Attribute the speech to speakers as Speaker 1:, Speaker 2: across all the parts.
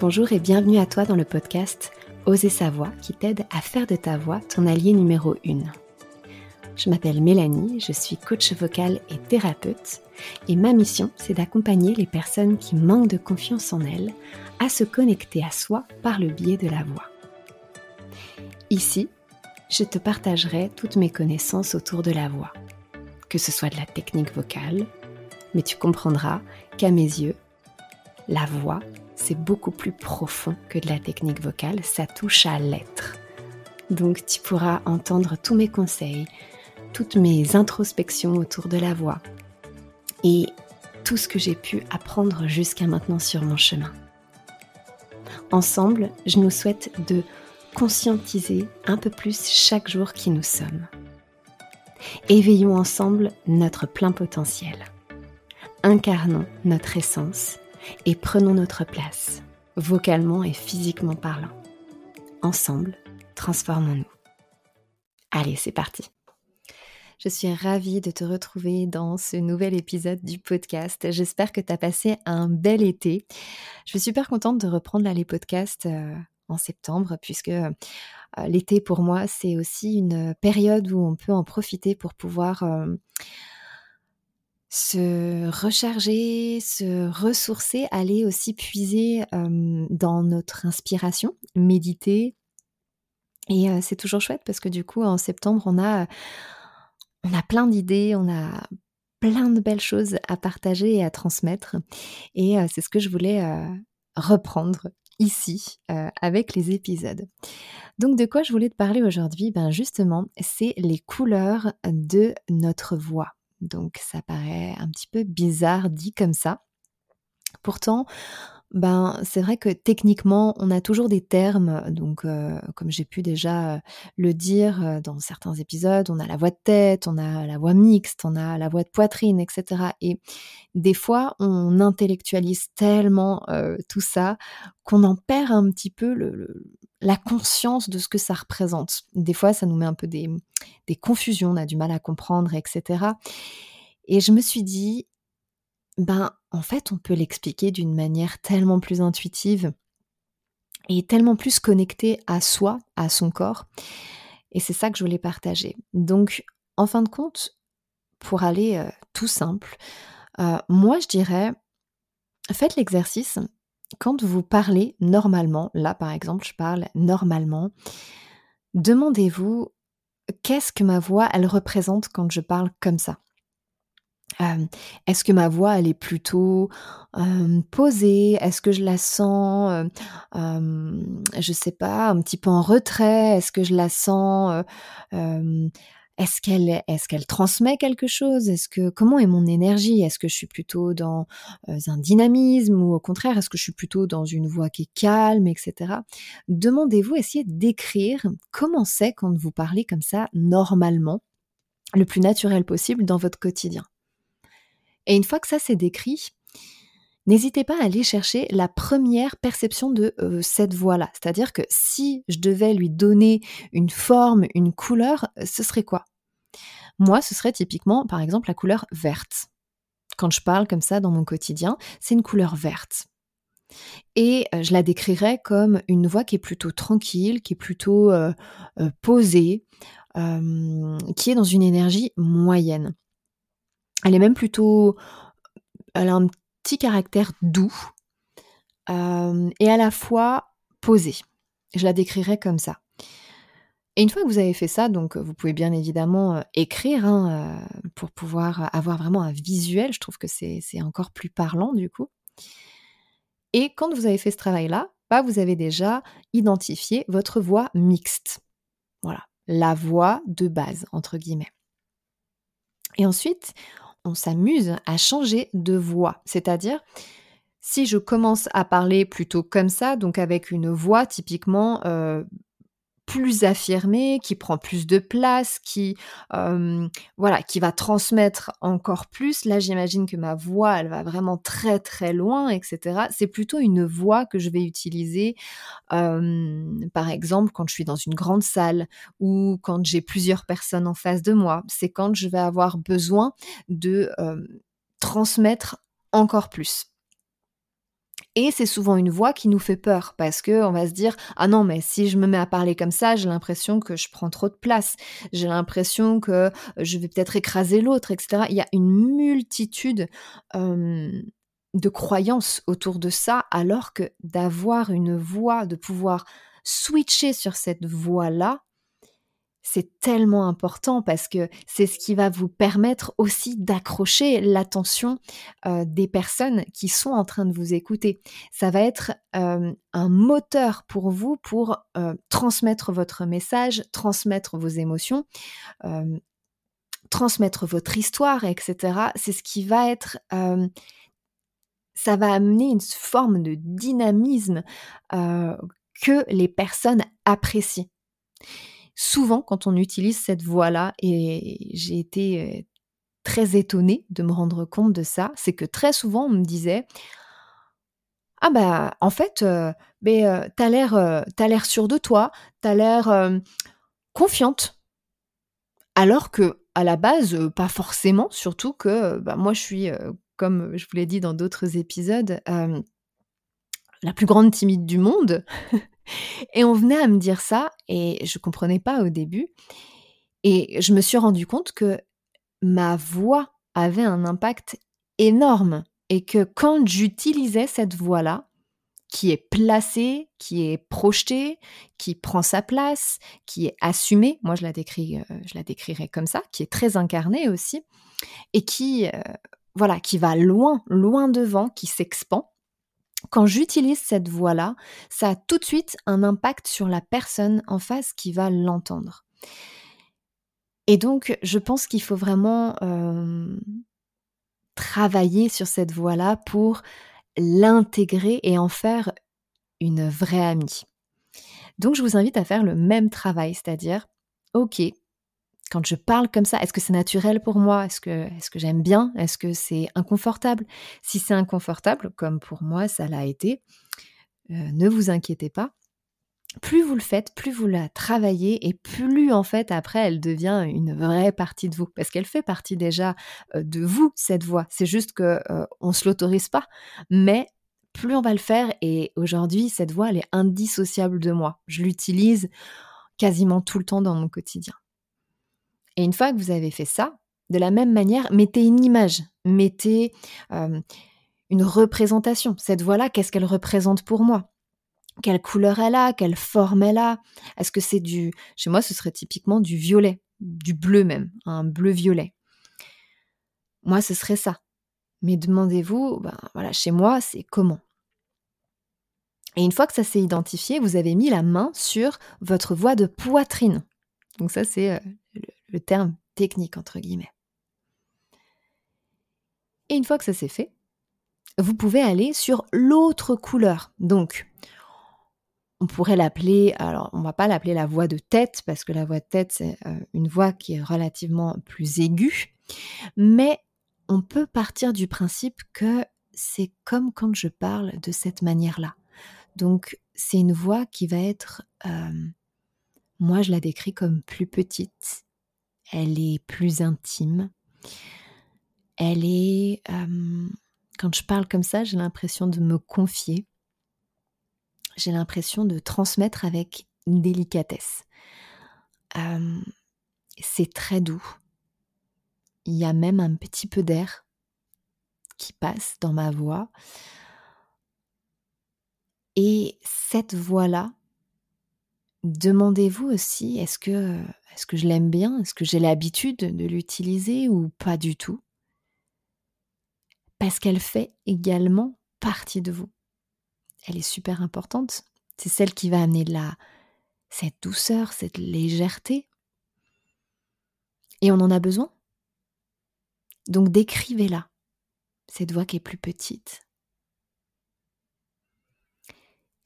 Speaker 1: Bonjour et bienvenue à toi dans le podcast Oser sa voix qui t'aide à faire de ta voix ton allié numéro 1. Je m'appelle Mélanie, je suis coach vocal et thérapeute et ma mission c'est d'accompagner les personnes qui manquent de confiance en elles à se connecter à soi par le biais de la voix. Ici, je te partagerai toutes mes connaissances autour de la voix, que ce soit de la technique vocale, mais tu comprendras qu'à mes yeux, la voix c'est beaucoup plus profond que de la technique vocale, ça touche à l'être. Donc tu pourras entendre tous mes conseils, toutes mes introspections autour de la voix et tout ce que j'ai pu apprendre jusqu'à maintenant sur mon chemin. Ensemble, je nous souhaite de conscientiser un peu plus chaque jour qui nous sommes. Éveillons ensemble notre plein potentiel. Incarnons notre essence et prenons notre place, vocalement et physiquement parlant. Ensemble, transformons-nous. Allez, c'est parti. Je suis ravie de te retrouver dans ce nouvel épisode du podcast. J'espère que tu as passé un bel été. Je suis super contente de reprendre les podcasts euh, en septembre puisque euh, l'été pour moi c'est aussi une période où on peut en profiter pour pouvoir euh, se recharger, se ressourcer, aller aussi puiser dans notre inspiration, méditer. Et c'est toujours chouette parce que du coup, en septembre, on a, on a plein d'idées, on a plein de belles choses à partager et à transmettre. Et c'est ce que je voulais reprendre ici avec les épisodes. Donc de quoi je voulais te parler aujourd'hui? Ben justement, c'est les couleurs de notre voix. Donc ça paraît un petit peu bizarre dit comme ça. Pourtant, ben, c'est vrai que techniquement, on a toujours des termes. Donc, euh, comme j'ai pu déjà euh, le dire euh, dans certains épisodes, on a la voix de tête, on a la voix mixte, on a la voix de poitrine, etc. Et des fois, on intellectualise tellement tout ça qu'on en perd un petit peu la conscience de ce que ça représente. Des fois, ça nous met un peu des, des confusions, on a du mal à comprendre, etc. Et je me suis dit, ben en fait on peut l'expliquer d'une manière tellement plus intuitive et tellement plus connectée à soi, à son corps. Et c'est ça que je voulais partager. Donc en fin de compte, pour aller euh, tout simple, euh, moi je dirais, faites l'exercice quand vous parlez normalement, là par exemple je parle normalement, demandez-vous qu'est-ce que ma voix elle représente quand je parle comme ça? Est-ce que ma voix, elle est plutôt posée? Est-ce que je la sens, euh, je sais pas, un petit peu en retrait? Est-ce que je la sens Est-ce qu'elle est-ce qu'elle transmet quelque chose? Est-ce que comment est mon énergie? Est-ce que je suis plutôt dans un dynamisme ou au contraire est-ce que je suis plutôt dans une voix qui est calme, etc. Demandez-vous, essayez d'écrire comment c'est quand vous parlez comme ça normalement, le plus naturel possible dans votre quotidien. Et une fois que ça c'est décrit, n'hésitez pas à aller chercher la première perception de euh, cette voix-là. C'est-à-dire que si je devais lui donner une forme, une couleur, euh, ce serait quoi? Moi, ce serait typiquement, par exemple, la couleur verte. Quand je parle comme ça dans mon quotidien, c'est une couleur verte. Et euh, je la décrirais comme une voix qui est plutôt tranquille, qui est plutôt posée, qui est dans une énergie moyenne. Elle est même plutôt. Elle a un petit caractère doux euh, et à la fois posée. Je la décrirais comme ça. Et une fois que vous avez fait ça, donc vous pouvez bien évidemment euh, écrire hein, euh, pour pouvoir avoir vraiment un visuel. Je trouve que c'est encore plus parlant du coup. Et quand vous avez fait ce travail-là, bah, vous avez déjà identifié votre voix mixte. Voilà, la voix de base, entre guillemets. Et ensuite, on s'amuse à changer de voix. C'est-à-dire, si je commence à parler plutôt comme ça, donc avec une voix typiquement euh, plus affirmé, qui prend plus de place, qui voilà, qui va transmettre encore plus. Là, j'imagine que ma voix, elle va vraiment très très loin, etc. C'est plutôt une voix que je vais utiliser, par exemple, quand je suis dans une grande salle ou quand j'ai plusieurs personnes en face de moi. C'est quand je vais avoir besoin de transmettre encore plus. Et c'est souvent une voix qui nous fait peur parce que on va se dire ah non mais si je me mets à parler comme ça, j'ai l'impression que je prends trop de place, j'ai l'impression que je vais peut-être écraser l'autre, etc. Il y a une multitude de croyances autour de ça, alors que d'avoir une voix, de pouvoir switcher sur cette voix-là, c'est tellement important parce que c'est ce qui va vous permettre aussi d'accrocher l'attention des personnes qui sont en train de vous écouter. Ça va être un moteur pour vous pour transmettre votre message, transmettre vos émotions, transmettre votre histoire, etc. C'est ce qui va être... ça va amener une forme de dynamisme que les personnes apprécient souvent quand on utilise cette voix-là, et j'ai été très étonnée de me rendre compte de ça, c'est que très souvent on me disait ah bah en fait mais t'as l'air l'air sûr de toi, t'as l'air confiante, alors que à la base pas forcément, surtout que bah, moi je suis comme je vous l'ai dit dans d'autres épisodes la plus grande timide du monde. Et on venait à me dire ça et je comprenais pas au début. Et je me suis rendu compte que ma voix avait un impact énorme et que quand j'utilisais cette voix-là, qui est placée, qui est projetée, qui prend sa place, qui est assumée, moi je la, décris, euh, je la décrirais comme ça, qui est très incarnée aussi, et qui, euh, voilà, qui va loin, loin devant, qui s'expand, quand j'utilise cette voix-là, ça a tout de suite un impact sur la personne en face qui va l'entendre. Et donc, je pense qu'il faut vraiment euh, travailler sur cette voix-là pour l'intégrer et en faire une vraie amie. Donc, je vous invite à faire le même travail, c'est-à-dire, ok, quand je parle comme ça, est-ce que c'est naturel pour moi? Est-ce que, j'aime bien? Est-ce que c'est inconfortable? Si c'est inconfortable, comme pour moi ça l'a été, euh, ne vous inquiétez pas. Plus vous le faites, plus vous la travaillez et plus en fait après elle devient une vraie partie de vous parce qu'elle fait partie déjà euh, de vous cette voix. C'est juste que euh, on se l'autorise pas, mais plus on va le faire et aujourd'hui cette voix elle est indissociable de moi. Je l'utilise quasiment tout le temps dans mon quotidien. Et une fois que vous avez fait ça, de la même manière, mettez une image, mettez une représentation. Cette voix-là, qu'est-ce qu'elle représente pour moi? Quelle couleur elle a? Quelle forme elle a? Est-ce que c'est du... Chez moi, ce serait typiquement du violet, du bleu même, un bleu-violet. Moi, ce serait ça. Mais demandez-vous, ben, voilà, chez moi, c'est comment? Et une fois que ça s'est identifié, vous avez mis la main sur votre voix de poitrine. Donc ça, c'est le terme technique entre guillemets. Et une fois que ça s'est fait, vous pouvez aller sur l'autre couleur. Donc, on pourrait l'appeler, alors on va pas l'appeler la voix de tête, parce que la voix de tête, c'est euh, une voix qui est relativement plus aiguë, mais on peut partir du principe que c'est comme quand je parle de cette manière-là. Donc, c'est une voix qui va être, euh, moi je la décris comme plus petite, elle est plus intime. Elle est... Euh, quand je parle comme ça, j'ai l'impression de me confier. J'ai l'impression de transmettre avec délicatesse. Euh, c'est très doux. Il y a même un petit peu d'air qui passe dans ma voix. Et cette voix-là, demandez-vous aussi, est-ce que est-ce que je l'aime bien? Est-ce que j'ai l'habitude de l'utiliser ou pas du tout? Parce qu'elle fait également partie de vous. Elle est super importante. C'est celle qui va amener la cette douceur, cette légèreté. Et on en a besoin. Donc décrivez-la, cette voix qui est plus petite.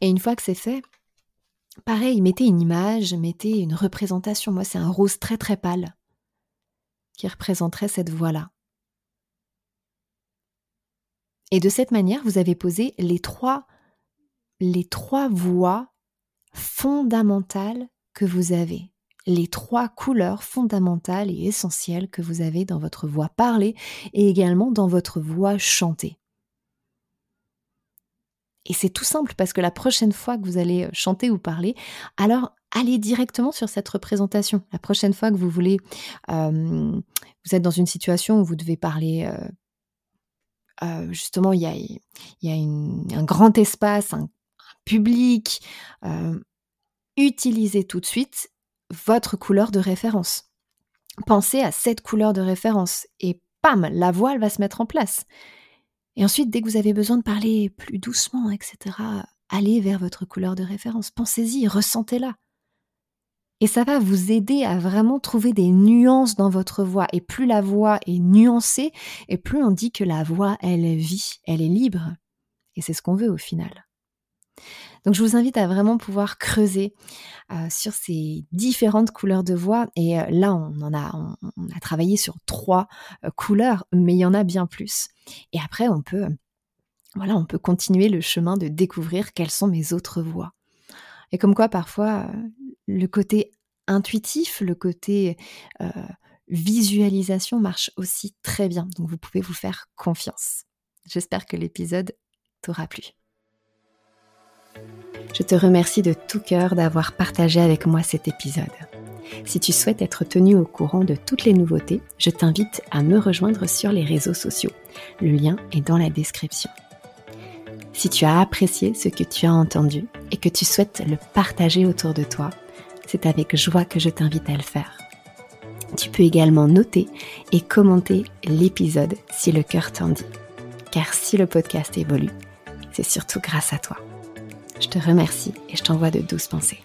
Speaker 1: Et une fois que c'est fait, Pareil, mettez une image, mettez une représentation. Moi, c'est un rose très très pâle qui représenterait cette voix-là. Et de cette manière, vous avez posé les trois, les trois voix fondamentales que vous avez, les trois couleurs fondamentales et essentielles que vous avez dans votre voix parlée et également dans votre voix chantée. Et c'est tout simple parce que la prochaine fois que vous allez chanter ou parler, alors allez directement sur cette représentation. La prochaine fois que vous voulez, vous êtes dans une situation où vous devez parler, justement, il y a, un grand espace, un, public, utilisez tout de suite votre couleur de référence. Pensez à cette couleur de référence et pam, la voix va se mettre en place. Et ensuite, dès que vous avez besoin de parler plus doucement, etc., allez vers votre couleur de référence. Pensez-y, ressentez-la. Et ça va vous aider à vraiment trouver des nuances dans votre voix. Et plus la voix est nuancée, et plus on dit que la voix, elle vit, elle est libre. Et c'est ce qu'on veut au final. Donc je vous invite à vraiment pouvoir creuser euh, sur ces différentes couleurs de voix. Et euh, là, on en a, on, a travaillé sur trois euh, couleurs, mais il y en a bien plus. Et après, on peut, voilà, on peut continuer le chemin de découvrir quelles sont mes autres voix. Et comme quoi, parfois, le côté intuitif, le côté visualisation marche aussi très bien. Donc vous pouvez vous faire confiance. J'espère que l'épisode t'aura plu. Je te remercie de tout cœur d'avoir partagé avec moi cet épisode. Si tu souhaites être tenu au courant de toutes les nouveautés, je t'invite à me rejoindre sur les réseaux sociaux. Le lien est dans la description. Si tu as apprécié ce que tu as entendu et que tu souhaites le partager autour de toi, c'est avec joie que je t'invite à le faire. Tu peux également noter et commenter l'épisode si le cœur t'en dit. Car si le podcast évolue, c'est surtout grâce à toi. Je te remercie et je t'envoie de douces pensées.